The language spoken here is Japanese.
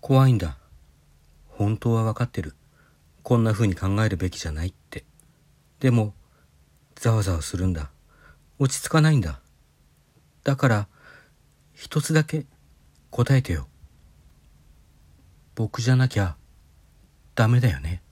怖いんだ。本当はわかってる。こんな風に考えるべきじゃないって。でも、ざわざわするんだ。落ち着かないんだ。だから、一つだけ答えてよ。僕じゃなきゃダメだよね。